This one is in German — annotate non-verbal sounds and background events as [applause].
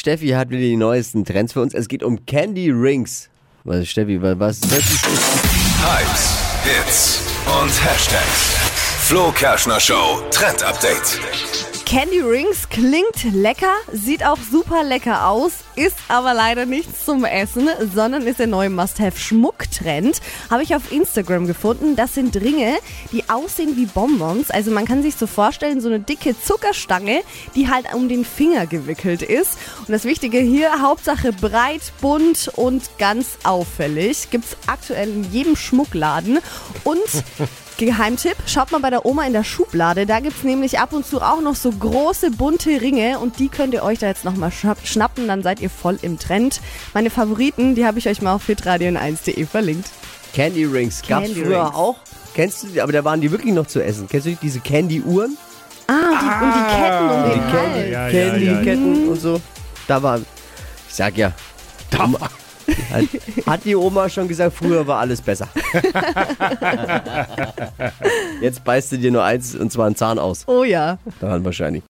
Steffi hat wieder die neuesten Trends für uns. Es geht um Candy Rings. Was, Steffi, was, ist das? Hypes, Hits und Hashtags. Flo Kerschner Show Trend Update. Candy Rings klingt lecker, sieht auch super lecker aus, ist aber leider nichts zum Essen, sondern ist der neue Must-Have-Schmucktrend. Habe ich auf Instagram gefunden. Das sind Ringe, die aussehen wie Bonbons. Also man kann sich so vorstellen, so eine dicke Zuckerstange, die halt um den Finger gewickelt ist. Und das Wichtige hier, Hauptsache breit, bunt und ganz auffällig. Gibt's aktuell in jedem Schmuckladen. Und [laughs] Geheimtipp, schaut mal bei der Oma in der Schublade. Da gibt es nämlich ab und zu auch noch so große bunte Ringe und die könnt ihr euch da jetzt nochmal schnappen, dann seid ihr voll im Trend. Meine Favoriten, die habe ich euch mal auf hitradion1.de verlinkt. Candy Rings. Gab's Candy früher Rings. auch? Kennst du die? Aber da waren die wirklich noch zu essen. Kennst du diese Candy-Uhren? Ah, die, und die Ketten um Die den Candy, Hals. ja, ja, Candy-Ketten und so. Da war, ich sag ja, da hat, hat die Oma schon gesagt, früher war alles besser. [laughs] Jetzt beißt du dir nur eins und zwar einen Zahn aus. Oh ja. Daran wahrscheinlich.